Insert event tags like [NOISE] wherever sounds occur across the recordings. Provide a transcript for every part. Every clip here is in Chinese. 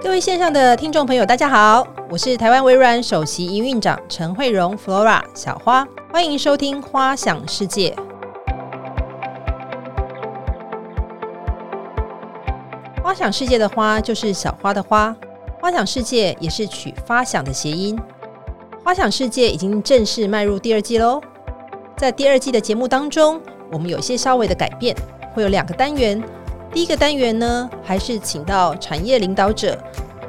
各位线上的听众朋友，大家好，我是台湾微软首席营运长陈慧蓉 Flora 小花，欢迎收听《花想世界》。花想世界的花就是小花的花，花想世界也是取发想的谐音。花想世界已经正式迈入第二季喽，在第二季的节目当中，我们有一些稍微的改变，会有两个单元。第一个单元呢，还是请到产业领导者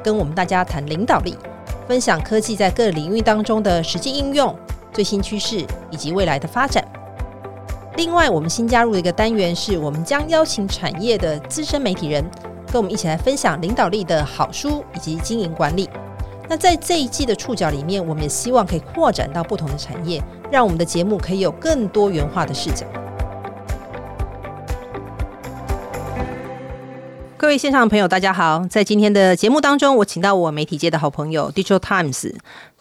跟我们大家谈领导力，分享科技在各领域当中的实际应用、最新趋势以及未来的发展。另外，我们新加入的一个单元是，我们将邀请产业的资深媒体人，跟我们一起来分享领导力的好书以及经营管理。那在这一季的触角里面，我们也希望可以扩展到不同的产业，让我们的节目可以有更多元化的视角。各位线上的朋友，大家好！在今天的节目当中，我请到我媒体界的好朋友《Digital Times》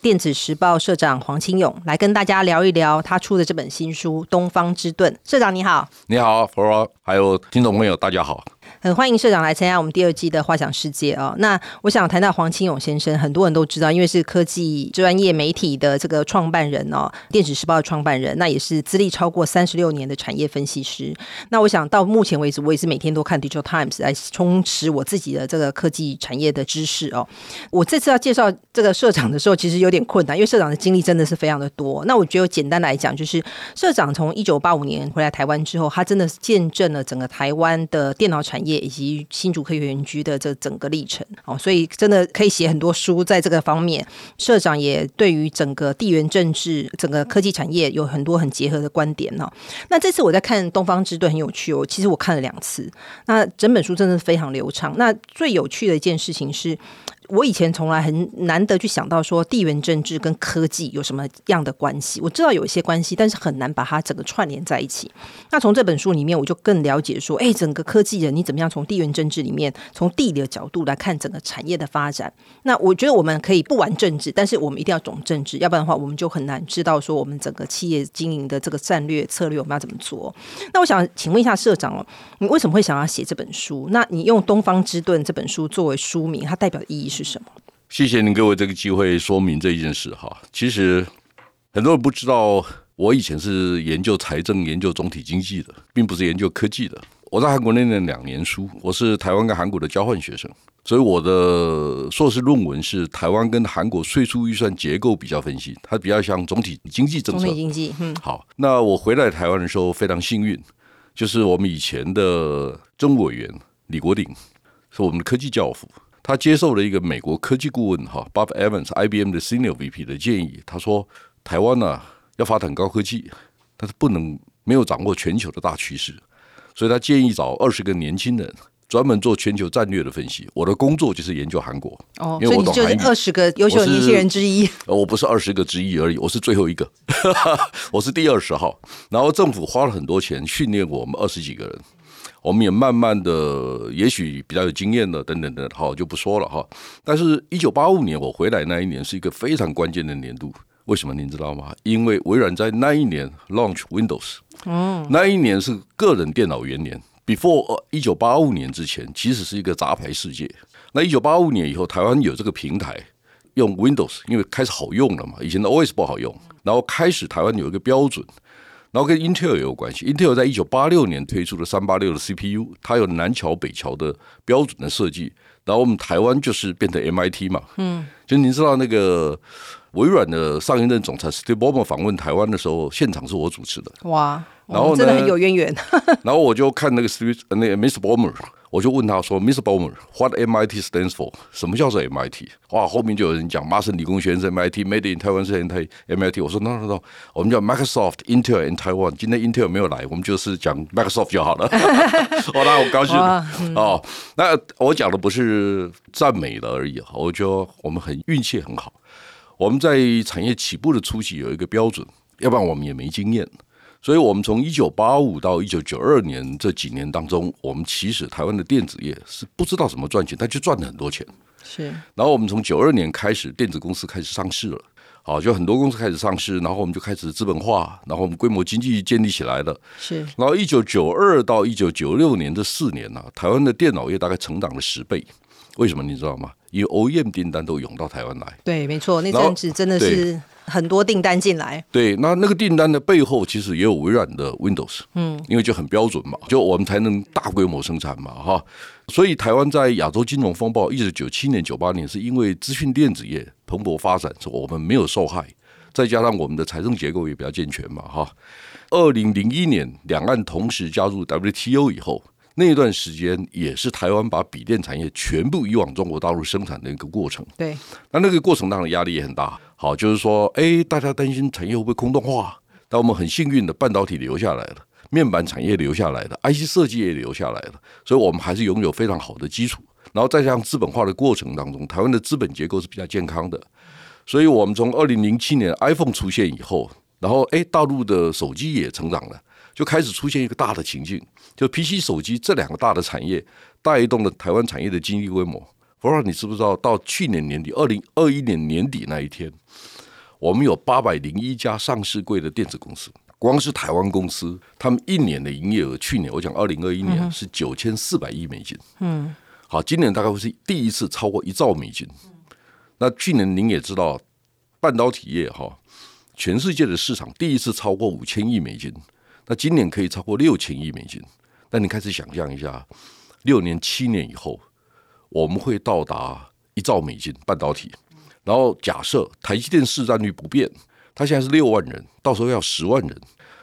电子时报社长黄清勇来跟大家聊一聊他出的这本新书《东方之盾》。社长你好，你好，Flora，还有听众朋友，大家好。很欢迎社长来参加我们第二季的花想世界啊、哦！那我想谈到黄清勇先生，很多人都知道，因为是科技专业媒体的这个创办人哦，电子时报的创办人，那也是资历超过三十六年的产业分析师。那我想到目前为止，我也是每天都看 Digital Times 来充实我自己的这个科技产业的知识哦。我这次要介绍这个社长的时候，其实有有点困难，因为社长的经历真的是非常的多。那我觉得简单来讲，就是社长从一九八五年回来台湾之后，他真的是见证了整个台湾的电脑产业。以及新竹科学园区的这整个历程哦，所以真的可以写很多书在这个方面。社长也对于整个地缘政治、整个科技产业有很多很结合的观点哦。那这次我在看《东方之盾》很有趣哦，其实我看了两次，那整本书真的是非常流畅。那最有趣的一件事情是。我以前从来很难得去想到说地缘政治跟科技有什么样的关系。我知道有一些关系，但是很难把它整个串联在一起。那从这本书里面，我就更了解说，哎，整个科技人你怎么样从地缘政治里面，从地理的角度来看整个产业的发展。那我觉得我们可以不玩政治，但是我们一定要懂政治，要不然的话，我们就很难知道说我们整个企业经营的这个战略策略我们要怎么做。那我想请问一下社长哦，你为什么会想要写这本书？那你用《东方之盾》这本书作为书名，它代表的意义是？是什么？谢谢您给我这个机会说明这一件事哈。其实很多人不知道，我以前是研究财政、研究总体经济的，并不是研究科技的。我在韩国念了两年书，我是台湾跟韩国的交换学生，所以我的硕士论文是台湾跟韩国税收预算结构比较分析，它比较像总体经济政策。总体经济，嗯。好，那我回来台湾的时候非常幸运，就是我们以前的政务委员李国鼎是我们的科技教父。他接受了一个美国科技顾问哈，Bob Evans，IBM 的 Senior VP 的建议。他说，台湾呢、啊、要发展高科技，但是不能没有掌握全球的大趋势，所以他建议找二十个年轻人专门做全球战略的分析。我的工作就是研究韩国，哦，因为我懂韩语，所以你就是二十个优秀的年轻人之一。我不是二十个之一而已，我是最后一个，[LAUGHS] 我是第二十号。然后政府花了很多钱训练我们二十几个人。我们也慢慢的，也许比较有经验的，等等等，好就不说了哈。但是，一九八五年我回来那一年是一个非常关键的年度，为什么您知道吗？因为微软在那一年 launch Windows，嗯，那一年是个人电脑元年。Before 一九八五年之前，其实是一个杂牌世界。那一九八五年以后，台湾有这个平台用 Windows，因为开始好用了嘛，以前的 OS 不好用，然后开始台湾有一个标准。然后跟 Intel 也有关系，Intel 在一九八六年推出了三八六的 CPU，它有南桥北桥的标准的设计。然后我们台湾就是变成 MIT 嘛，嗯，就您知道那个微软的上一任总裁 Steve Ballmer 访问台湾的时候，现场是我主持的，哇，然后真的很有渊源。[LAUGHS] 然后我就看那个 Steve 那个 Mr. Ballmer。我就问他说：“Mr. Ballmer，what MIT stands for？什么叫做 MIT？” 哇，后面就有人讲麻省理工学院是 MIT，Made in Taiwan 是 MIT。我说：“No，No，No，no, no, 我们叫 Microsoft、Intel in Taiwan。今天 Intel 没有来，我们就是讲 Microsoft 就好了。[LAUGHS] ”我那我高兴、嗯、哦。那我讲的不是赞美了而已，我觉得我们很运气很好。我们在产业起步的初期有一个标准，要不然我们也没经验。所以，我们从一九八五到一九九二年这几年当中，我们其实台湾的电子业是不知道怎么赚钱，但却赚了很多钱。是。然后我们从九二年开始，电子公司开始上市了，好，就很多公司开始上市，然后我们就开始资本化，然后我们规模经济建立起来了。是。然后一九九二到一九九六年这四年呢、啊，台湾的电脑业大概成长了十倍。为什么你知道吗？因为 OEM 订单都涌到台湾来。对，没错，那阵子真的是很多订单进来。对，那那个订单的背后其实也有微软的 Windows，嗯，因为就很标准嘛，就我们才能大规模生产嘛，哈。所以台湾在亚洲金融风暴一直九七年、九八年，是因为资讯电子业蓬勃发展，所以我们没有受害。再加上我们的财政结构也比较健全嘛，哈。二零零一年两岸同时加入 WTO 以后。那段时间也是台湾把笔电产业全部移往中国大陆生产的一个过程。对，那那个过程当然压力也很大。好，就是说，哎，大家担心产业会不会空洞化？但我们很幸运的，半导体留下来了，面板产业留下来了，IC 设计也留下来了，所以我们还是拥有非常好的基础。然后再加上资本化的过程当中，台湾的资本结构是比较健康的。所以我们从二零零七年 iPhone 出现以后，然后哎，大陆的手机也成长了。就开始出现一个大的情境，就 PC 手机这两个大的产业带动了台湾产业的经济规模。不知道你知不知道，到去年年底，二零二一年年底那一天，我们有八百零一家上市柜的电子公司，光是台湾公司，他们一年的营业额，去年我讲二零二一年是九千四百亿美金。嗯，好，今年大概会是第一次超过一兆美金。那去年您也知道，半导体业哈，全世界的市场第一次超过五千亿美金。那今年可以超过六千亿美金，那你开始想象一下，六年、七年以后，我们会到达一兆美金半导体。然后假设台积电市占率不变，它现在是六万人，到时候要十万人，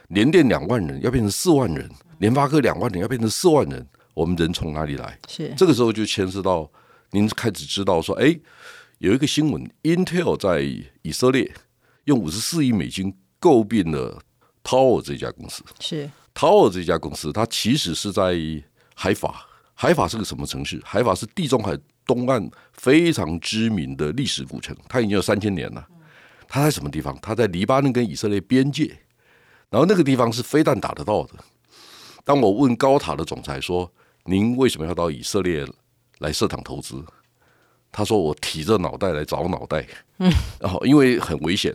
联电两万人要变成四万人，联发科两万人要变成四万人，我们人从哪里来？是这个时候就牵涉到您开始知道说，哎，有一个新闻，Intel 在以色列用五十四亿美金购并了。Tower 这家公司是 Tower 这家公司，它其实是在海法。海法是个什么城市？海法是地中海东岸非常知名的历史古城，它已经有三千年了。它在什么地方？它在黎巴嫩跟以色列边界，然后那个地方是飞弹打得到的。当我问高塔的总裁说：“您为什么要到以色列来设厂投资？”他说：“我提着脑袋来找脑袋。”嗯，然后因为很危险。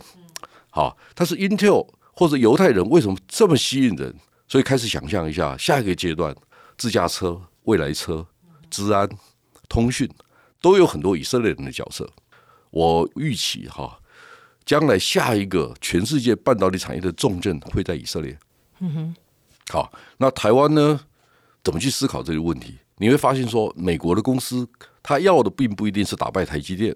好，它是 Intel。或者犹太人为什么这么吸引人？所以开始想象一下下一个阶段，自驾车、未来车、治安、通讯都有很多以色列人的角色。我预期哈，将来下一个全世界半导体产业的重镇会在以色列。嗯哼。好，那台湾呢？怎么去思考这个问题？你会发现说，美国的公司他要的并不一定是打败台积电，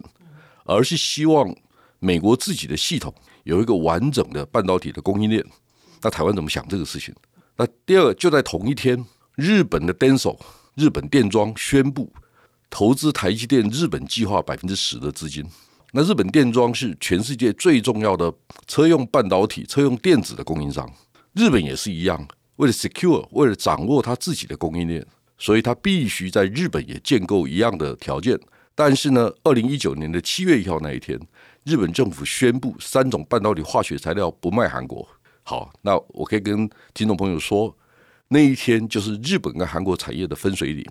而是希望美国自己的系统。有一个完整的半导体的供应链，那台湾怎么想这个事情？那第二个就在同一天，日本的 Denso 日本电装宣布投资台积电日本计划百分之十的资金。那日本电装是全世界最重要的车用半导体、车用电子的供应商。日本也是一样，为了 secure，为了掌握他自己的供应链，所以他必须在日本也建构一样的条件。但是呢，二零一九年的七月一号那一天。日本政府宣布三种半导体化学材料不卖韩国。好，那我可以跟听众朋友说，那一天就是日本跟韩国产业的分水岭。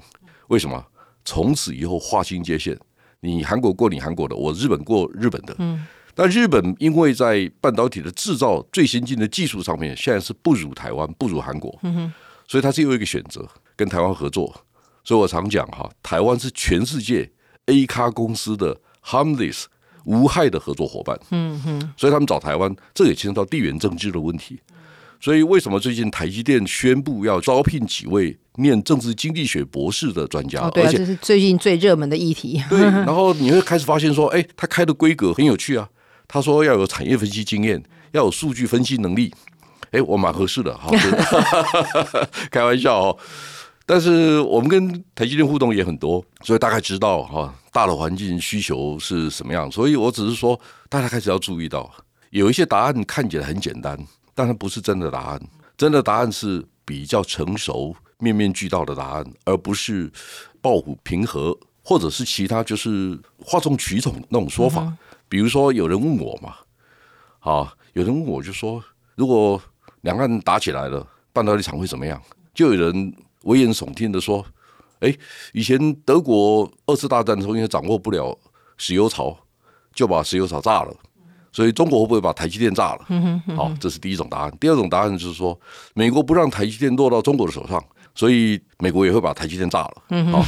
为什么？从此以后划清界限，你韩国过你韩国的，我日本过日本的。嗯。但日本因为在半导体的制造最先进的技术上面，现在是不如台湾，不如韩国。嗯哼。所以它是有一个选择，跟台湾合作。所以我常讲哈，台湾是全世界 A 咖公司的 harmless。无害的合作伙伴，嗯哼，所以他们找台湾，这也牵涉到地缘政治的问题。所以为什么最近台积电宣布要招聘几位念政治经济学博士的专家？哦，对啊，这是最近最热门的议题。对，[LAUGHS] 然后你会开始发现说，哎，他开的规格很有趣啊。他说要有产业分析经验，要有数据分析能力。哎，我蛮合适的哈，[LAUGHS] 开玩笑哦。但是我们跟台积电互动也很多，所以大概知道哈。大的环境需求是什么样？所以我只是说，大家开始要注意到，有一些答案看起来很简单，但它不是真的答案。真的答案是比较成熟、面面俱到的答案，而不是抱虎平和，或者是其他就是哗众取宠那种说法。比如说，有人问我嘛，啊，有人问我就说，如果两岸打起来了，半导体厂会怎么样？就有人危言耸听的说。哎，以前德国二次大战的时候，因为掌握不了石油槽，就把石油槽炸了。所以中国会不会把台积电炸了？好，这是第一种答案。第二种答案就是说，美国不让台积电落到中国的手上，所以美国也会把台积电炸了。好，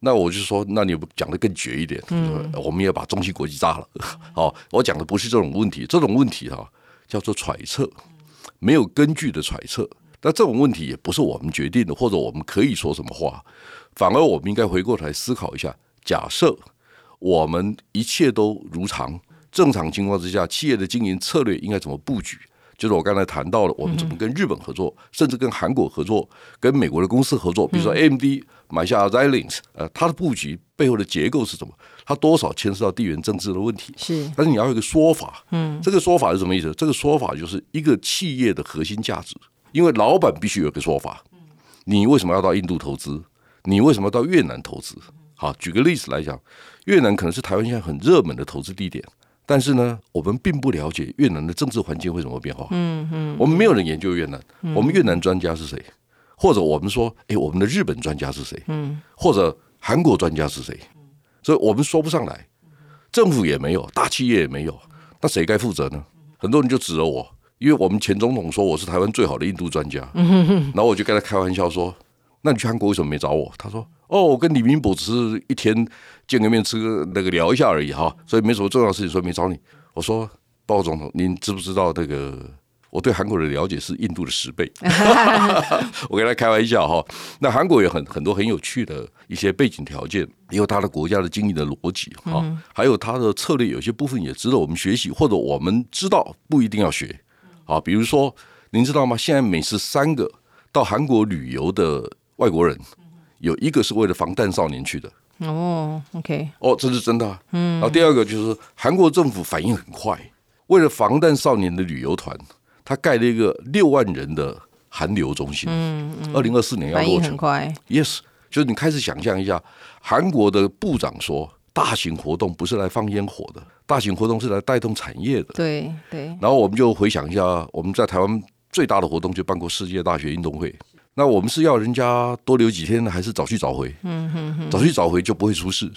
那我就说，那你讲的更绝一点，嗯，我们也把中芯国际炸了。[LAUGHS] 好，我讲的不是这种问题，这种问题哈叫做揣测，没有根据的揣测。那这种问题也不是我们决定的，或者我们可以说什么话，反而我们应该回过头来思考一下：假设我们一切都如常，正常情况之下，企业的经营策略应该怎么布局？就是我刚才谈到了，我们怎么跟日本合作，甚至跟韩国合作，跟美国的公司合作。比如说 AMD 买下 Xilinx，呃，它的布局背后的结构是什么？它多少牵涉到地缘政治的问题。是，但是你要有一个说法，嗯，这个说法是什么意思？这个说法就是一个企业的核心价值，因为老板必须有个说法。你为什么要到印度投资？你为什么要到越南投资？好，举个例子来讲，越南可能是台湾现在很热门的投资地点。但是呢，我们并不了解越南的政治环境会怎么变化。嗯嗯，我们没有人研究越南。我们越南专家是谁？或者我们说，哎，我们的日本专家是谁？嗯，或者韩国专家是谁？所以我们说不上来。政府也没有，大企业也没有，那谁该负责呢？很多人就指着我，因为我们前总统说我是台湾最好的印度专家。[LAUGHS] 然后我就跟他开玩笑说：“那你去韩国为什么没找我？”他说。哦，我跟李明博只是一天见个面，吃个那个聊一下而已哈，所以没什么重要的事情，所以没找你。我说，鲍总统，您知不知道这个？我对韩国的了解是印度的十倍。[LAUGHS] [LAUGHS] 我跟他开玩笑哈。那韩国有很很多很有趣的一些背景条件，也有他的国家的经营的逻辑哈，还有他的策略，有些部分也值得我们学习，或者我们知道不一定要学。啊，比如说，您知道吗？现在每次三个到韩国旅游的外国人。有一个是为了防弹少年去的哦，OK，哦，这是真的。嗯，然后第二个就是韩国政府反应很快，为了防弹少年的旅游团，他盖了一个六万人的韩流中心。嗯嗯，二零二四年要落成，反应很快。Yes，就是你开始想象一下，韩国的部长说，大型活动不是来放烟火的，大型活动是来带动产业的。对对。然后我们就回想一下，我们在台湾最大的活动就办过世界大学运动会。那我们是要人家多留几天呢，还是早去早回？嗯哼哼，早去早回就不会出事。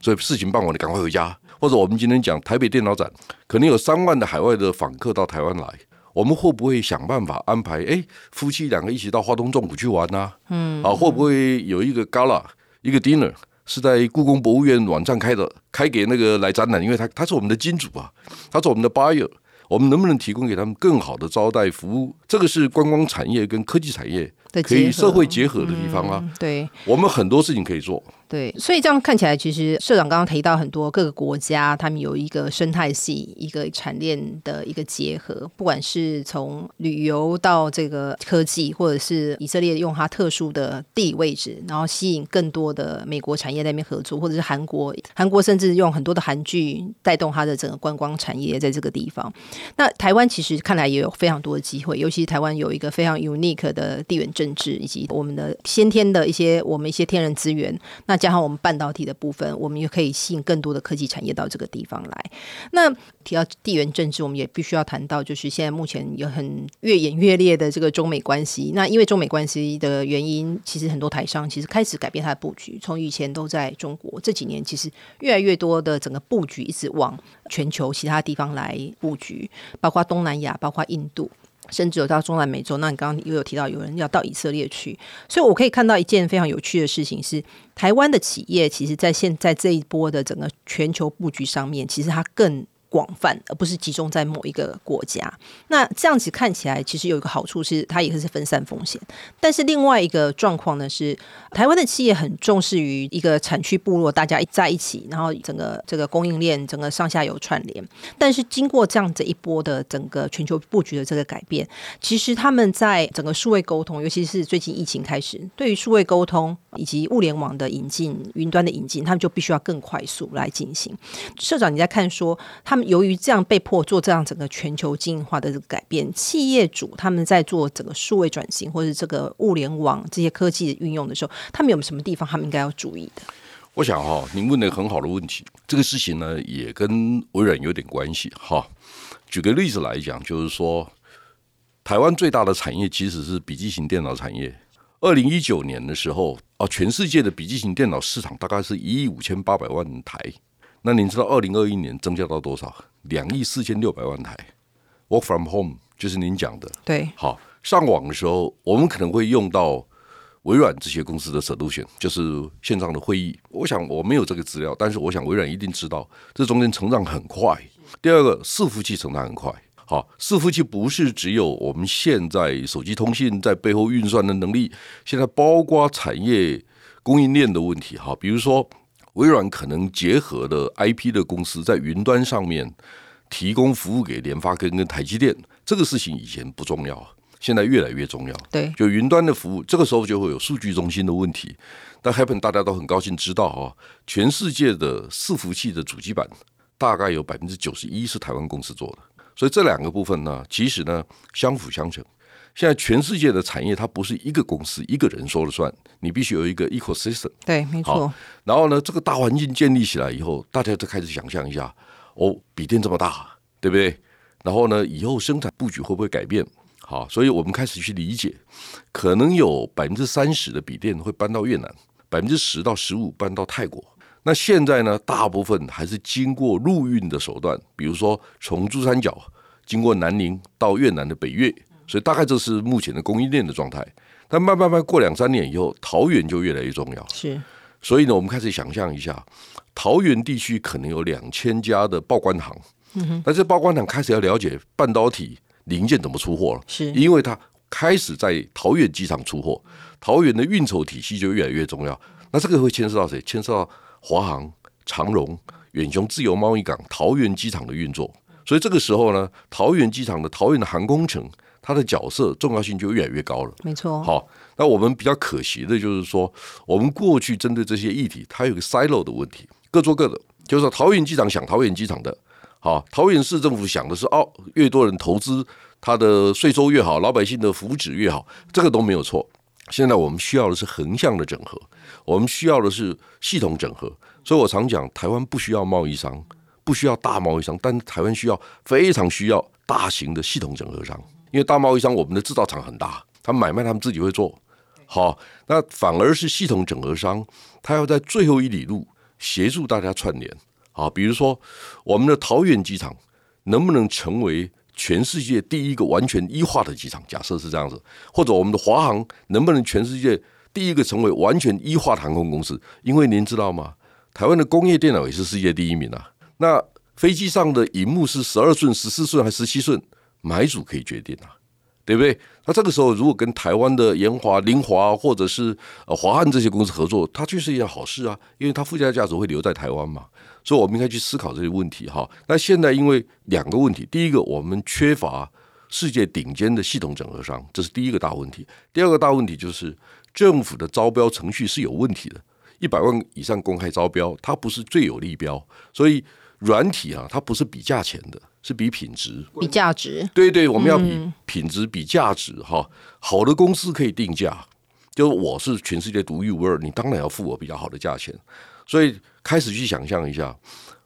所以事情办完了，赶快回家。或者我们今天讲台北电脑展，可能有三万的海外的访客到台湾来，我们会不会想办法安排？哎，夫妻两个一起到花东纵谷去玩呢？嗯，啊，会不会有一个 gala，一个 dinner 是在故宫博物院网站开的，开给那个来展览，因为他他是我们的金主啊，他是我们的 buyer。我们能不能提供给他们更好的招待服务？这个是观光产业跟科技产业可以社会结合的地方啊。对，我们很多事情可以做。对，所以这样看起来，其实社长刚刚提到很多各个国家，他们有一个生态系、一个产链的一个结合，不管是从旅游到这个科技，或者是以色列用它特殊的地理位置，然后吸引更多的美国产业那边合作，或者是韩国，韩国甚至用很多的韩剧带动它的整个观光产业在这个地方。那台湾其实看来也有非常多的机会，尤其台湾有一个非常 unique 的地缘政治，以及我们的先天的一些我们一些天然资源。那加上我们半导体的部分，我们也可以吸引更多的科技产业到这个地方来。那提到地缘政治，我们也必须要谈到，就是现在目前有很越演越烈的这个中美关系。那因为中美关系的原因，其实很多台商其实开始改变它的布局，从以前都在中国，这几年其实越来越多的整个布局一直往全球其他地方来布局，包括东南亚，包括印度。甚至有到中南美洲，那你刚刚又有提到有人要到以色列去，所以我可以看到一件非常有趣的事情是，台湾的企业其实，在现在这一波的整个全球布局上面，其实它更。广泛，而不是集中在某一个国家。那这样子看起来，其实有一个好处是，它也是分散风险。但是另外一个状况呢是，台湾的企业很重视于一个产区部落，大家在一起，然后整个这个供应链、整个上下游串联。但是经过这样子一波的整个全球布局的这个改变，其实他们在整个数位沟通，尤其是最近疫情开始，对于数位沟通以及物联网的引进、云端的引进，他们就必须要更快速来进行。社长，你在看说他们。由于这样被迫做这样整个全球经营化的这个改变，企业主他们在做整个数位转型或者这个物联网这些科技的运用的时候，他们有什么地方他们应该要注意的？我想哈、您问的很好的问题，这个事情呢也跟微软有点关系哈。举个例子来讲，就是说台湾最大的产业其实是笔记型电脑产业。二零一九年的时候啊，全世界的笔记型电脑市场大概是一亿五千八百万台。那您知道二零二一年增加到多少？两亿四千六百万台。Work from home 就是您讲的，对。好，上网的时候，我们可能会用到微软这些公司的 solution，就是线上的会议。我想我没有这个资料，但是我想微软一定知道，这中间成长很快。第二个，伺服器成长很快。好，伺服器不是只有我们现在手机通信在背后运算的能力，现在包括产业供应链的问题。哈，比如说微软可能结合的 IP 的公司在云端上面提供服务给联发科跟台积电，这个事情以前不重要。现在越来越重要，对，就云端的服务，这个时候就会有数据中心的问题。但 Happen 大家都很高兴知道啊，全世界的伺服器的主机板大概有百分之九十一是台湾公司做的，所以这两个部分呢，其实呢相辅相成。现在全世界的产业它不是一个公司一个人说了算，你必须有一个 ecosystem。对，没错。然后呢，这个大环境建立起来以后，大家就开始想象一下，哦，笔电这么大，对不对？然后呢，以后生产布局会不会改变？好，所以我们开始去理解，可能有百分之三十的笔电会搬到越南，百分之十到十五搬到泰国。那现在呢，大部分还是经过陆运的手段，比如说从珠三角经过南宁到越南的北越，所以大概这是目前的供应链的状态。但慢慢慢过两三年以后，桃园就越来越重要。是，所以呢，我们开始想象一下，桃园地区可能有两千家的报关行。嗯哼，但是报关行开始要了解半导体。零件怎么出货了？是因为它开始在桃园机场出货，桃园的运筹体系就越来越重要。那这个会牵涉到谁？牵涉到华航、长荣、远雄自由贸易港、桃园机场的运作。所以这个时候呢，桃园机场的桃园的航空城，它的角色重要性就越来越高了。没错。好，那我们比较可惜的就是说，我们过去针对这些议题，它有个 silo 的问题，各做各的。就是说，桃园机场想桃园机场的。好，桃园市政府想的是哦，越多人投资，它的税收越好，老百姓的福祉越好，这个都没有错。现在我们需要的是横向的整合，我们需要的是系统整合。所以我常讲，台湾不需要贸易商，不需要大贸易商，但台湾需要非常需要大型的系统整合商。因为大贸易商，我们的制造厂很大，他们买卖他们自己会做。好，那反而是系统整合商，他要在最后一里路协助大家串联。啊，比如说我们的桃园机场能不能成为全世界第一个完全 E 化的机场？假设是这样子，或者我们的华航能不能全世界第一个成为完全 E 化的航空公司？因为您知道吗？台湾的工业电脑也是世界第一名啊。那飞机上的荧幕是十二寸、十四寸还是十七寸？买主可以决定啊，对不对？那这个时候如果跟台湾的研华、凌华或者是呃华汉这些公司合作，它就是一件好事啊，因为它附加价值会留在台湾嘛。所以，我们应该去思考这些问题哈。那现在因为两个问题，第一个，我们缺乏世界顶尖的系统整合商，这是第一个大问题。第二个大问题就是政府的招标程序是有问题的，一百万以上公开招标，它不是最有利标。所以，软体啊，它不是比价钱的，是比品质、比价值。对对，我们要比品质、比价值哈。好的公司可以定价，就是我是全世界独一无二，你当然要付我比较好的价钱。所以开始去想象一下，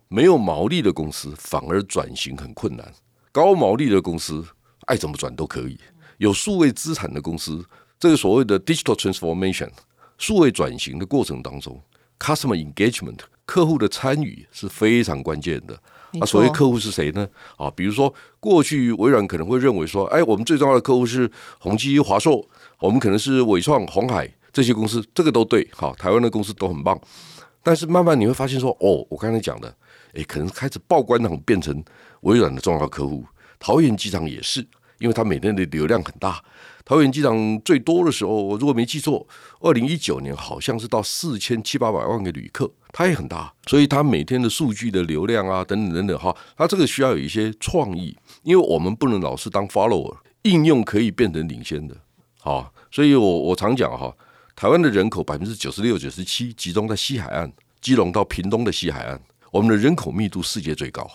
没有毛利的公司反而转型很困难，高毛利的公司爱怎么转都可以。有数位资产的公司，这个所谓的 digital transformation，数位转型的过程当中，customer engagement，客户的参与是非常关键的。啊，所谓客户是谁呢？啊，比如说过去微软可能会认为说，哎，我们最重要的客户是宏基、华硕，我们可能是伟创、鸿海这些公司，这个都对。好，台湾的公司都很棒。但是慢慢你会发现说，哦，我刚才讲的，哎，可能开始报关厂变成微软的重要客户，桃园机场也是，因为它每天的流量很大。桃园机场最多的时候，我如果没记错，二零一九年好像是到四千七八百万个旅客，它也很大，所以它每天的数据的流量啊，等等等等哈，它这个需要有一些创意，因为我们不能老是当 follower，应用可以变成领先的，好，所以我我常讲哈。台湾的人口百分之九十六、九十七集中在西海岸，基隆到屏东的西海岸，我们的人口密度世界最高。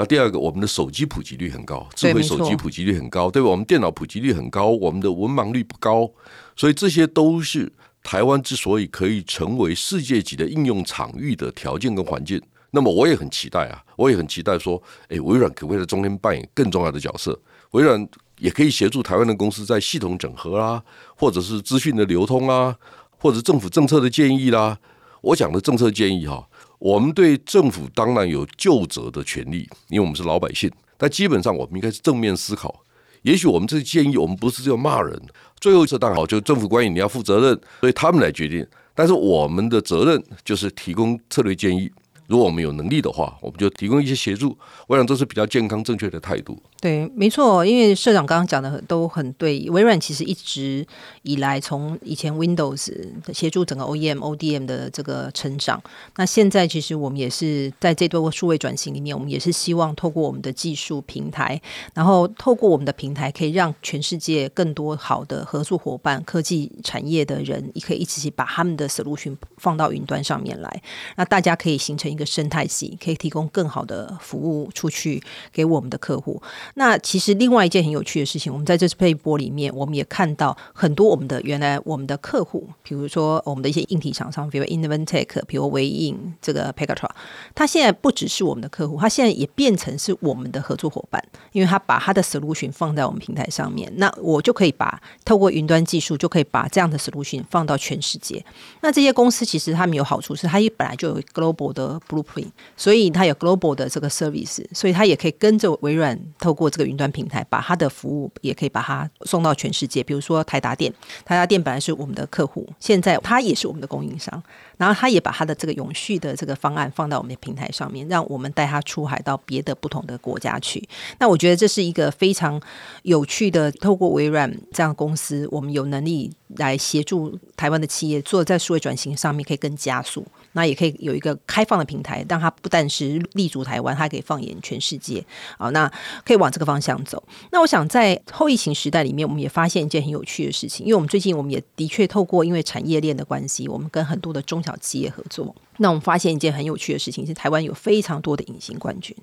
那第二个，我们的手机普及率很高，智慧手机普及率很高，对吧？我们电脑普及率很高，我们的文盲率不高，所以这些都是台湾之所以可以成为世界级的应用场域的条件跟环境。那么我也很期待啊，我也很期待说，哎，微软可不可以在中间扮演更重要的角色？微软。也可以协助台湾的公司在系统整合啦，或者是资讯的流通啦，或者政府政策的建议啦。我讲的政策建议哈，我们对政府当然有救责的权利，因为我们是老百姓。但基本上我们应该是正面思考，也许我们这个建议，我们不是只有骂人，最后一次当好，就政府官员你要负责任，所以他们来决定。但是我们的责任就是提供策略建议。如果我们有能力的话，我们就提供一些协助。我想这是比较健康正确的态度。对，没错，因为社长刚刚讲的都很对。微软其实一直以来从以前 Windows 协助整个 OEM、ODM 的这个成长，那现在其实我们也是在这多个数位转型里面，我们也是希望透过我们的技术平台，然后透过我们的平台，可以让全世界更多好的合作伙伴、科技产业的人，也可以一起把他们的 solution 放到云端上面来，那大家可以形成一个生态系，可以提供更好的服务出去给我们的客户。那其实另外一件很有趣的事情，我们在这次这一波里面，我们也看到很多我们的原来我们的客户，比如说我们的一些硬体厂商，比如 Inventec，比如微硬这个 Pegatron，他现在不只是我们的客户，他现在也变成是我们的合作伙伴，因为他把他的 solution 放在我们平台上面，那我就可以把透过云端技术，就可以把这样的 solution 放到全世界。那这些公司其实他们有好处是，他一本来就有 global 的 blueprint，所以他有 global 的这个 service，所以他也可以跟着微软透过过这个。云端平台把它的服务也可以把它送到全世界，比如说台达电，台达电本来是我们的客户，现在它也是我们的供应商，然后他也把他的这个永续的这个方案放到我们的平台上面，让我们带他出海到别的不同的国家去。那我觉得这是一个非常有趣的，透过微软这样公司，我们有能力来协助台湾的企业做在数位转型上面可以更加速。那也可以有一个开放的平台，让它不但是立足台湾，它可以放眼全世界。好，那可以往这个方向走。那我想在后疫情时代里面，我们也发现一件很有趣的事情，因为我们最近我们也的确透过因为产业链的关系，我们跟很多的中小企业合作。那我们发现一件很有趣的事情是，台湾有非常多的隐形冠军，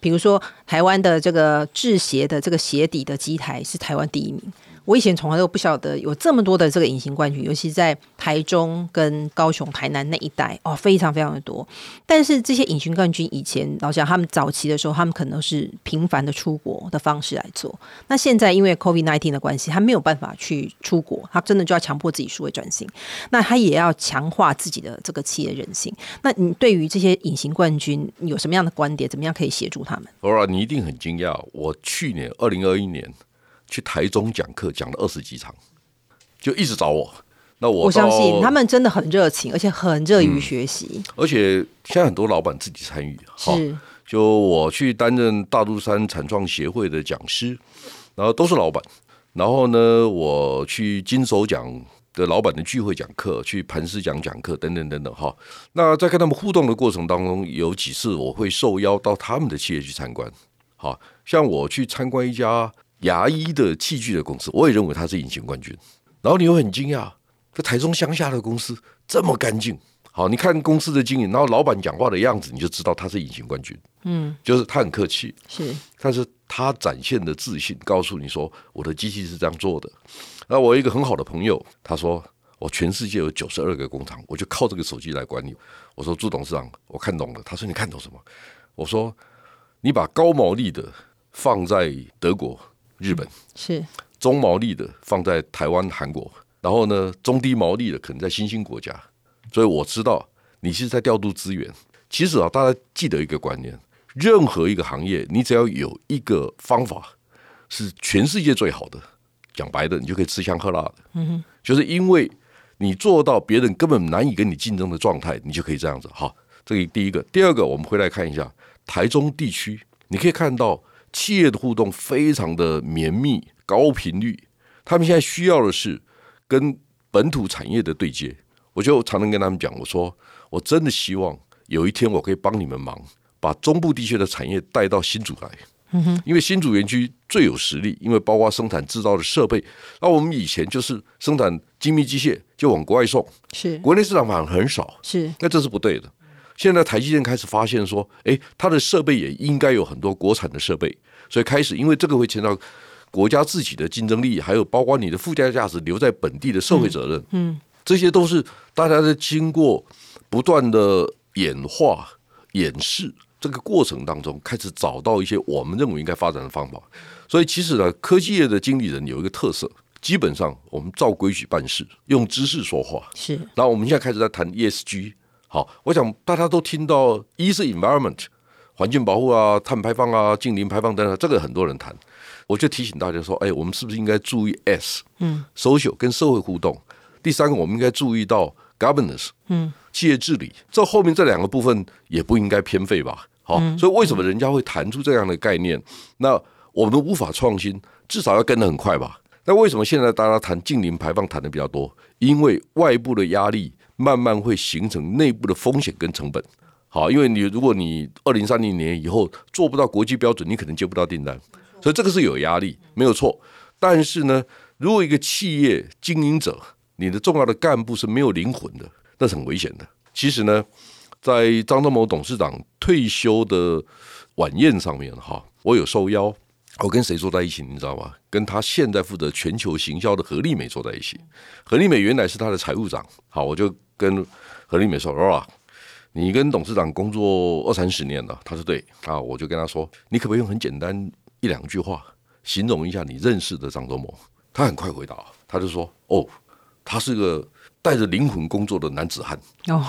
比如说台湾的这个制鞋的这个鞋底的机台是台湾第一名。我以前从来都不晓得有这么多的这个隐形冠军，尤其在台中跟高雄、台南那一带哦，非常非常的多。但是这些隐形冠军以前老实讲，他们早期的时候，他们可能是频繁的出国的方式来做。那现在因为 COVID-19 的关系，他没有办法去出国，他真的就要强迫自己数位转型。那他也要强化自己的这个企业韧性。那你对于这些隐形冠军有什么样的观点？怎么样可以协助他们？欧拉，你一定很惊讶。我去年二零二一年。去台中讲课，讲了二十几场，就一直找我。那我我相信他们真的很热情，而且很热于学习。嗯，而且现在很多老板自己参与。是，就我去担任大肚山产创协会的讲师，然后都是老板。然后呢，我去金手奖的老板的聚会讲课，去盘石奖讲课，等等等等。哈，那在跟他们互动的过程当中，有几次我会受邀到他们的企业去参观。好像我去参观一家。牙医的器具的公司，我也认为他是隐形冠军。然后你又很惊讶，这台中乡下的公司这么干净。好，你看公司的经营，然后老板讲话的样子，你就知道他是隐形冠军。嗯，就是他很客气，是，但是他展现的自信，告诉你说我的机器是这样做的。那我一个很好的朋友，他说我全世界有九十二个工厂，我就靠这个手机来管理。我说朱董事长，我看懂了。他说你看懂什么？我说你把高毛利的放在德国。日本是中毛利的放在台湾、韩国，然后呢，中低毛利的可能在新兴国家，所以我知道你是在调度资源。其实啊，大家记得一个观念：任何一个行业，你只要有一个方法是全世界最好的，讲白的，你就可以吃香喝辣的。嗯哼，就是因为你做到别人根本难以跟你竞争的状态，你就可以这样子。好，这个第一个，第二个，我们回来看一下台中地区，你可以看到。企业的互动非常的绵密、高频率，他们现在需要的是跟本土产业的对接。我就常常跟他们讲，我说我真的希望有一天我可以帮你们忙，把中部地区的产业带到新竹来。嗯哼，因为新竹园区最有实力，因为包括生产制造的设备。那我们以前就是生产精密机械就往国外送，是国内市场反而很少，是那这是不对的。现在台积电开始发现说，诶，它的设备也应该有很多国产的设备，所以开始，因为这个会牵到国家自己的竞争力，还有包括你的附加价值留在本地的社会责任，嗯，嗯，这些都是大家在经过不断的演化、演示这个过程当中，开始找到一些我们认为应该发展的方法。所以其实呢，科技业的经理人有一个特色，基本上我们照规矩办事，用知识说话。是，然后我们现在开始在谈 ESG。好，我想大家都听到，一是 environment，环境保护啊、碳排放啊、净零排放等等，这个很多人谈。我就提醒大家说，哎，我们是不是应该注意 S，嗯，social 跟社会互动。第三个，我们应该注意到 governance，嗯，企业治理。这后面这两个部分也不应该偏废吧？好，所以为什么人家会谈出这样的概念？那我们无法创新，至少要跟得很快吧？那为什么现在大家谈净零排放谈的比较多？因为外部的压力慢慢会形成内部的风险跟成本。好，因为你如果你二零三零年以后做不到国际标准，你可能接不到订单。所以这个是有压力，没有错。但是呢，如果一个企业经营者，你的重要的干部是没有灵魂的，那是很危险的。其实呢，在张忠谋董事长退休的晚宴上面，哈，我有受邀，我跟谁坐在一起，你知道吗？跟他现在负责全球行销的何丽美坐在一起。何丽美原来是他的财务长，好，我就跟何丽美说：“啊，你跟董事长工作二三十年了。”他说：“对。”啊，我就跟他说：“你可不可以用很简单？”一两句话形容一下你认识的张忠谋，他很快回答，他就说：“哦，他是个带着灵魂工作的男子汉。”哦，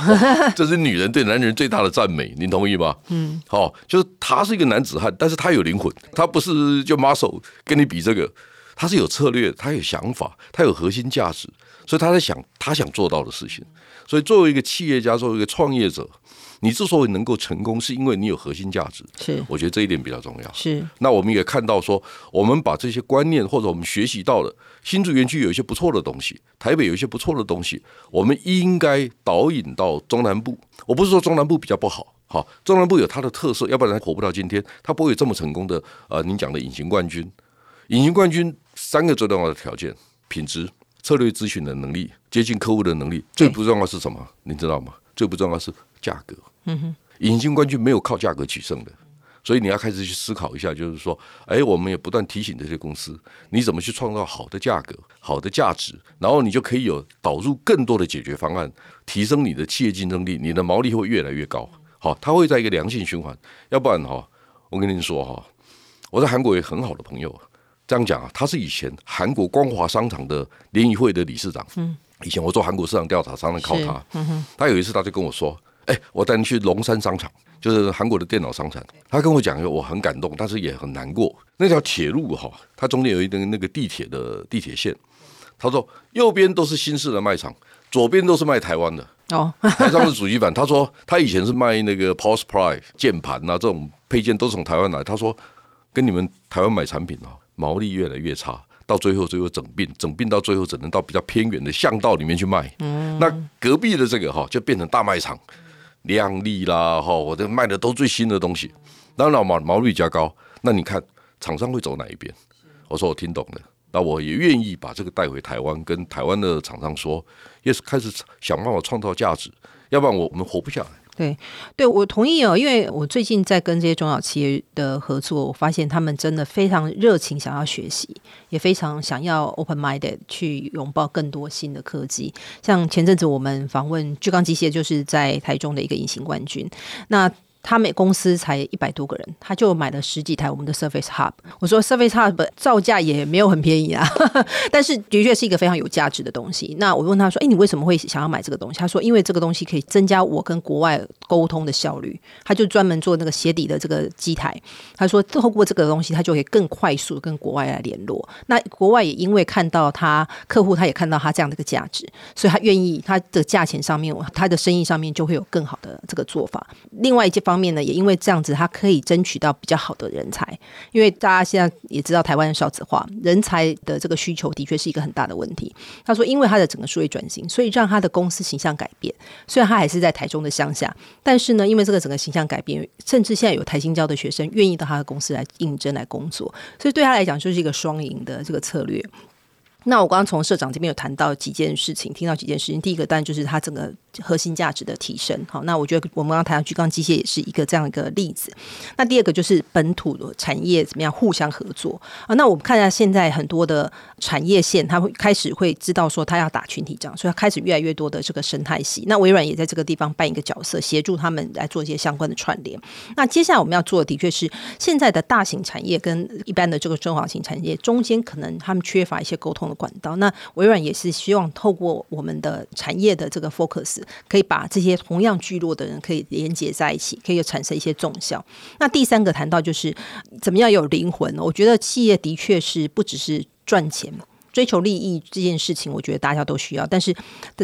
这是女人对男人最大的赞美，您同意吗？嗯，好，就是他是一个男子汉，但是他有灵魂，他不是就 muscle 跟你比这个，他是有策略，他有想法，他有核心价值，所以他在想他想做到的事情。所以作为一个企业家，作为一个创业者。你之所以能够成功，是因为你有核心价值。是，我觉得这一点比较重要。是，那我们也看到说，我们把这些观念或者我们学习到了新竹园区有一些不错的东西，台北有一些不错的东西，我们应该导引到中南部。我不是说中南部比较不好，好，中南部有它的特色，要不然它活不到今天，它不会有这么成功的。呃，您讲的隐形冠军，隐形冠军三个最重要的条件：品质、策略咨询的能力、接近客户的能力。最不重要是什么？您知道吗？最不重要是。价格，嗯哼，隐形冠军没有靠价格取胜的，所以你要开始去思考一下，就是说，哎，我们也不断提醒这些公司，你怎么去创造好的价格、好的价值，然后你就可以有导入更多的解决方案，提升你的企业竞争力，你的毛利会越来越高。好，它会在一个良性循环。要不然哈，我跟您说哈，我在韩国有很好的朋友，这样讲啊，他是以前韩国光华商场的联谊会的理事长。嗯，以前我做韩国市场调查，常常靠他。嗯哼，他有一次他就跟我说。哎，我带你去龙山商场，就是韩国的电脑商场。他跟我讲，我很感动，但是也很难过。那条铁路哈，它中间有一根那个地铁的地铁线。他说，右边都是新式的卖场，左边都是卖台湾的。哦，台上的主机板。他说，他以前是卖那个 Power Supply 键盘呐，这种配件都是从台湾来。他说，跟你们台湾买产品啊，毛利越来越差，到最后最后整并，整并到最后只能到比较偏远的巷道里面去卖。嗯，那隔壁的这个哈，就变成大卖场。量力啦，哈，我这卖的都最新的东西，当然毛毛利加高。那你看厂商会走哪一边？我说我听懂了，那我也愿意把这个带回台湾，跟台湾的厂商说，也是开始想办法创造价值，要不然我我们活不下来。对，对我同意哦，因为我最近在跟这些中小企业的合作，我发现他们真的非常热情，想要学习，也非常想要 open minded 去拥抱更多新的科技。像前阵子我们访问巨钢机械，就是在台中的一个隐形冠军，那。他们公司才一百多个人，他就买了十几台我们的 Surface Hub。我说 Surface Hub 造价也没有很便宜啊，[LAUGHS] 但是的确是一个非常有价值的东西。那我问他说：“哎，你为什么会想要买这个东西？”他说：“因为这个东西可以增加我跟国外沟通的效率。”他就专门做那个鞋底的这个机台。他说：“透过这个东西，他就可以更快速跟国外来联络。那国外也因为看到他客户，他也看到他这样的一个价值，所以他愿意他的价钱上面，他的生意上面就会有更好的这个做法。另外一件方面。呢，也因为这样子，他可以争取到比较好的人才。因为大家现在也知道，台湾少子化，人才的这个需求的确是一个很大的问题。他说，因为他的整个数位转型，所以让他的公司形象改变。虽然他还是在台中的乡下，但是呢，因为这个整个形象改变，甚至现在有台新交的学生愿意到他的公司来应征来工作，所以对他来讲就是一个双赢的这个策略。那我刚刚从社长这边有谈到几件事情，听到几件事情。第一个当然就是他整个核心价值的提升。好，那我觉得我们刚刚谈到巨钢机械也是一个这样一个例子。那第二个就是本土的产业怎么样互相合作啊？那我们看一下现在很多的产业线，他会开始会知道说他要打群体仗，所以他开始越来越多的这个生态系。那微软也在这个地方扮一个角色，协助他们来做一些相关的串联。那接下来我们要做的的确是现在的大型产业跟一般的这个中小型产业中间，可能他们缺乏一些沟通的。管道，那微软也是希望透过我们的产业的这个 focus，可以把这些同样聚落的人可以连接在一起，可以产生一些重效。那第三个谈到就是怎么样有灵魂？我觉得企业的确是不只是赚钱。追求利益这件事情，我觉得大家都需要。但是，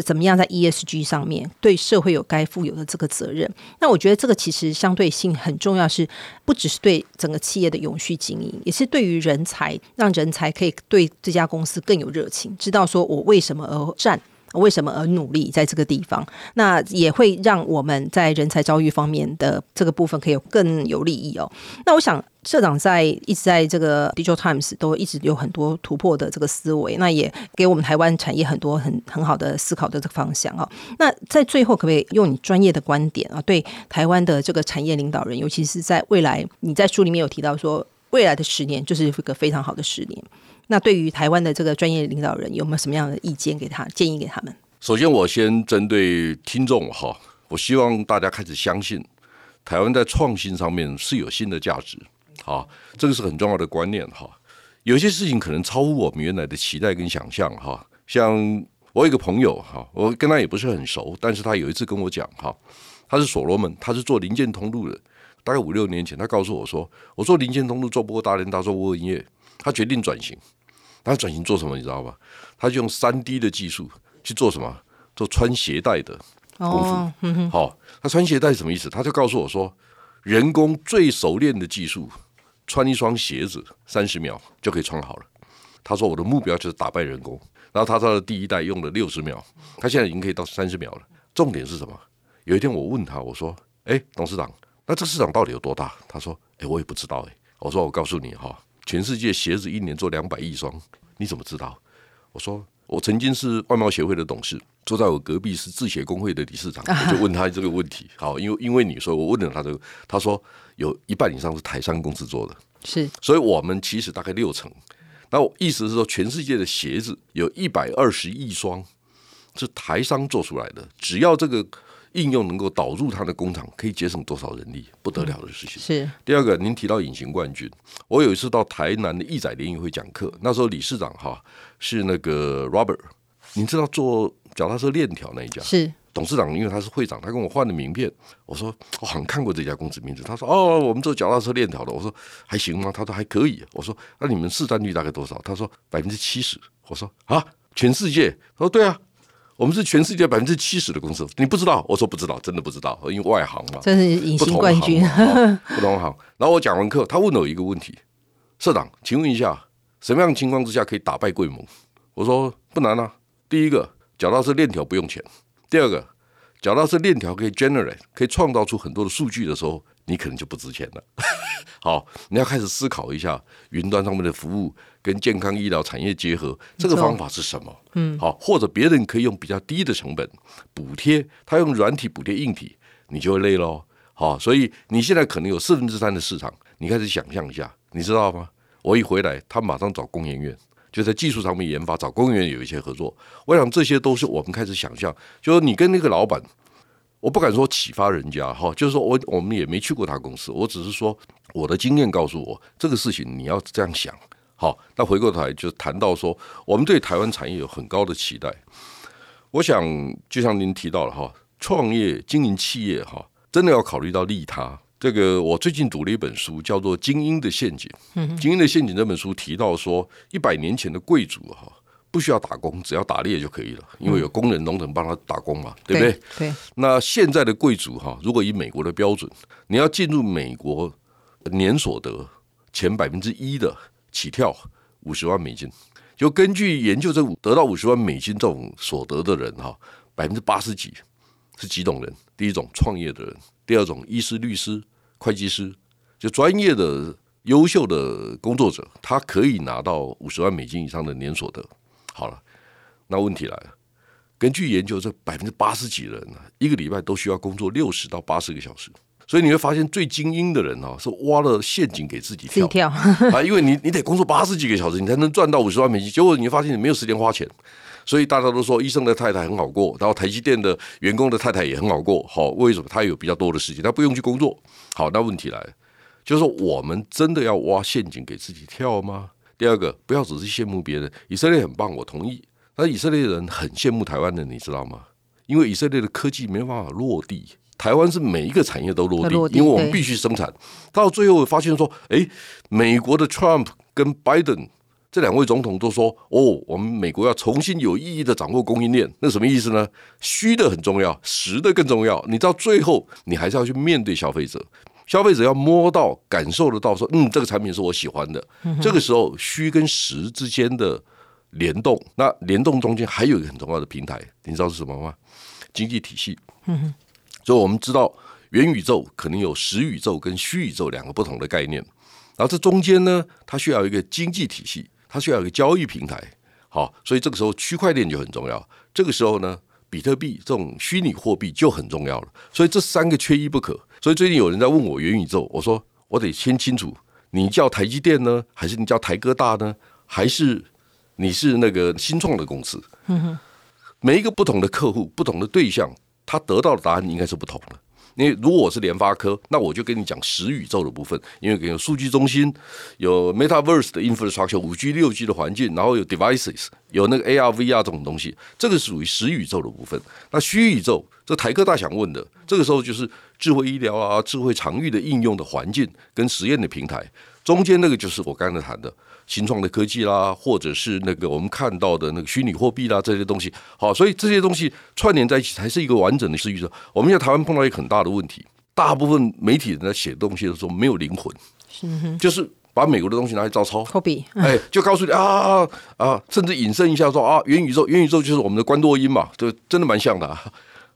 怎么样在 ESG 上面对社会有该负有的这个责任？那我觉得这个其实相对性很重要，是不只是对整个企业的永续经营，也是对于人才，让人才可以对这家公司更有热情，知道说我为什么而战。为什么而努力在这个地方？那也会让我们在人才教育方面的这个部分可以更有利益哦。那我想社长在一直在这个 Digital Times 都一直有很多突破的这个思维，那也给我们台湾产业很多很很好的思考的这个方向哦。那在最后，可不可以用你专业的观点啊，对台湾的这个产业领导人，尤其是在未来，你在书里面有提到说，未来的十年就是一个非常好的十年。那对于台湾的这个专业领导人，有没有什么样的意见给他建议给他们？首先，我先针对听众哈，我希望大家开始相信台湾在创新上面是有新的价值，好，这个是很重要的观念哈。有些事情可能超乎我们原来的期待跟想象哈。像我有一个朋友哈，我跟他也不是很熟，但是他有一次跟我讲哈，他是所罗门，他是做零件通路的，大概五六年前，他告诉我说，我做零件通路做不过大连大，做不过营业。他决定转型，他转型做什么？你知道吗？他就用三 D 的技术去做什么？做穿鞋带的功夫。好、哦嗯哦，他穿鞋带是什么意思？他就告诉我说，人工最熟练的技术，穿一双鞋子三十秒就可以穿好了。他说我的目标就是打败人工。然后他说的第一代用了六十秒，他现在已经可以到三十秒了。重点是什么？有一天我问他，我说：“哎，董事长，那这市场到底有多大？”他说：“哎，我也不知道。”哎，我说：“我告诉你哈。”全世界鞋子一年做两百亿双，你怎么知道？我说我曾经是外贸协会的董事，坐在我隔壁是制鞋工会的理事长，我就问他这个问题。好，因为因为你说我问了他这个，他说有一半以上是台商公司做的，是，所以我们其实大概六成。那我意思是说，全世界的鞋子有一百二十亿双是台商做出来的，只要这个。应用能够导入他的工厂，可以节省多少人力？不得了的事情。是第二个，您提到隐形冠军，我有一次到台南的义载联谊会讲课，那时候理事长哈是那个 Robert，您知道做脚踏车链条那一家是董事长，因为他是会长，他跟我换的名片。我说我好像看过这家公司名字，他说哦，我们做脚踏车链条的。我说还行吗？他说还可以。我说那你们市占率大概多少？他说百分之七十。我说啊，全世界？他说对啊。我们是全世界百分之七十的公司，你不知道？我说不知道，真的不知道，因为外行嘛。这是隐形冠军，不同行。然后我讲完课，他问了我一个问题：社长，请问一下，什么样的情况之下可以打败贵盟？我说不难啊。第一个，脚踏车链条不用钱；第二个，脚踏车链条可以 generate，可以创造出很多的数据的时候，你可能就不值钱了。[LAUGHS] 好，你要开始思考一下云端上面的服务跟健康医疗产业结合，这个方法是什么？嗯，好，或者别人可以用比较低的成本补贴，他用软体补贴硬体，你就会累喽。好，所以你现在可能有四分之三的市场，你开始想象一下，你知道吗？我一回来，他马上找工研院，就在技术上面研发，找工研院有一些合作。我想这些都是我们开始想象，就是你跟那个老板。我不敢说启发人家哈，就是说我我们也没去过他公司，我只是说我的经验告诉我，这个事情你要这样想。好，那回过头来就谈到说，我们对台湾产业有很高的期待。我想就像您提到了哈，创业经营企业哈，真的要考虑到利他。这个我最近读了一本书，叫做《精英的陷阱》。《精英的陷阱》这本书提到说，一百年前的贵族哈。不需要打工，只要打猎就可以了，因为有工人、农人帮他打工嘛，对不对？对。对。那现在的贵族哈，如果以美国的标准，你要进入美国年所得前百分之一的起跳五十万美金，就根据研究，这得到五十万美金这种所得的人哈，百分之八十几是几种人？第一种创业的人，第二种医师、律师、会计师，就专业的优秀的工作者，他可以拿到五十万美金以上的年所得。好了，那问题来了。根据研究，这百分之八十几的人呢，一个礼拜都需要工作六十到八十个小时。所以你会发现，最精英的人啊，是挖了陷阱给自己跳，跳 [LAUGHS] 啊！因为你你得工作八十几个小时，你才能赚到五十万美金。结果你会发现，你没有时间花钱。所以大家都说，医生的太太很好过，然后台积电的员工的太太也很好过。好，为什么？他有比较多的时间，他不用去工作。好，那问题来了，就是说，我们真的要挖陷阱给自己跳吗？第二个，不要只是羡慕别人。以色列很棒，我同意。那以色列人很羡慕台湾人，你知道吗？因为以色列的科技没办法落地，台湾是每一个产业都落地，落地因为我们必须生产。到最后发现说，哎，美国的 Trump 跟拜登这两位总统都说，哦，我们美国要重新有意义的掌握供应链，那什么意思呢？虚的很重要，实的更重要。你到最后，你还是要去面对消费者，消费者要摸到、感受得到，说，嗯，这个产品是我喜欢的。嗯、这个时候，虚跟实之间的。联动，那联动中间还有一个很重要的平台，你知道是什么吗？经济体系。所以我们知道元宇宙可能有实宇宙跟虚宇宙两个不同的概念，然后这中间呢，它需要一个经济体系，它需要一个交易平台。好，所以这个时候区块链就很重要。这个时候呢，比特币这种虚拟货币就很重要了。所以这三个缺一不可。所以最近有人在问我元宇宙，我说我得先清楚，你叫台积电呢，还是你叫台哥大呢，还是？你是那个新创的公司，每一个不同的客户、不同的对象，他得到的答案应该是不同的。因为如果我是联发科，那我就跟你讲实宇宙的部分，因为有数据中心、有 Metaverse 的 infrastructure、五 G、六 G 的环境，然后有 devices、有那个 AR、VR 这种东西，这个属于实宇宙的部分。那虚宇宙，这台科大想问的，这个时候就是智慧医疗啊、智慧场域的应用的环境跟实验的平台，中间那个就是我刚才谈的。新创的科技啦，或者是那个我们看到的那个虚拟货币啦，这些东西，好，所以这些东西串联在一起，才是一个完整的实宇宙。我们在台湾碰到一个很大的问题，大部分媒体人在写东西的时候没有灵魂，就是把美国的东西拿来照抄，哎，就告诉你啊啊，甚至引申一下说啊，元宇宙，元宇宙就是我们的关多音嘛，就真的蛮像的，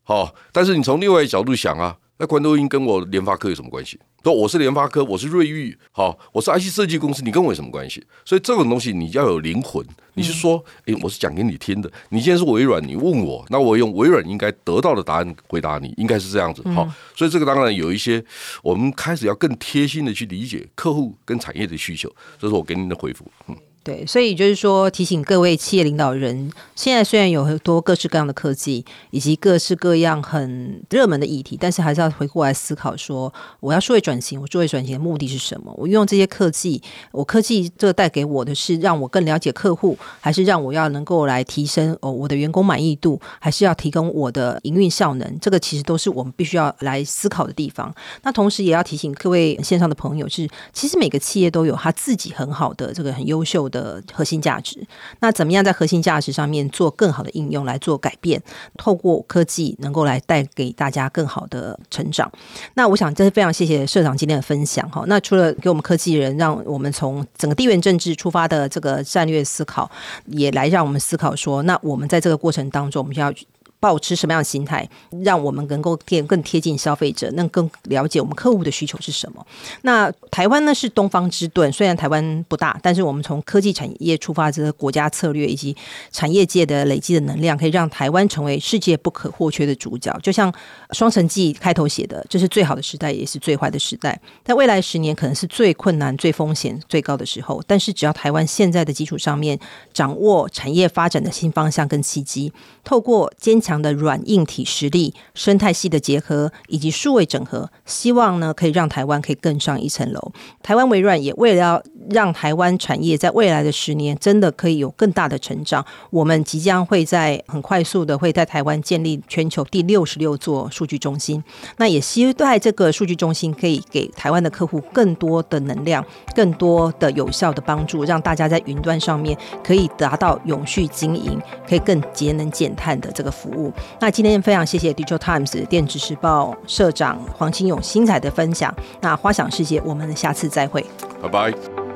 好，但是你从另外一个角度想啊。那观多音跟我联发科有什么关系？说我是联发科，我是瑞昱，好，我是 IC 设计公司，你跟我有什么关系？所以这种东西你要有灵魂，你是说，诶，我是讲给你听的。你现在是微软，你问我，那我用微软应该得到的答案回答你，应该是这样子。好，所以这个当然有一些，我们开始要更贴心的去理解客户跟产业的需求，这是我给您的回复。嗯。对，所以就是说，提醒各位企业领导人，现在虽然有很多各式各样的科技，以及各式各样很热门的议题，但是还是要回过来思考说，我要数位转型，我数位转型的目的是什么？我用这些科技，我科技这带给我的是让我更了解客户，还是让我要能够来提升哦我的员工满意度，还是要提供我的营运效能？这个其实都是我们必须要来思考的地方。那同时也要提醒各位线上的朋友是，是其实每个企业都有他自己很好的这个很优秀的。的核心价值，那怎么样在核心价值上面做更好的应用，来做改变？透过科技能够来带给大家更好的成长。那我想真是非常谢谢社长今天的分享哈。那除了给我们科技人，让我们从整个地缘政治出发的这个战略思考，也来让我们思考说，那我们在这个过程当中，我们就要。保持什么样的心态，让我们能够贴更贴近消费者，能更了解我们客户的需求是什么？那台湾呢是东方之盾，虽然台湾不大，但是我们从科技产业出发，这个国家策略以及产业界的累积的能量，可以让台湾成为世界不可或缺的主角。就像《双城记》开头写的，这是最好的时代，也是最坏的时代。在未来十年，可能是最困难、最风险最高的时候。但是，只要台湾现在的基础上面掌握产业发展的新方向跟契机，透过坚强的软硬体实力、生态系的结合以及数位整合，希望呢可以让台湾可以更上一层楼。台湾微软也为了要让台湾产业在未来的十年真的可以有更大的成长，我们即将会在很快速的会在台湾建立全球第六十六座数据中心。那也希待这个数据中心可以给台湾的客户更多的能量、更多的有效的帮助，让大家在云端上面可以达到永续经营，可以更节能减碳的这个服务。那今天非常谢谢《Digital Times》电子时报社长黄清勇精彩的分享。那花想世界，我们下次再会，拜拜。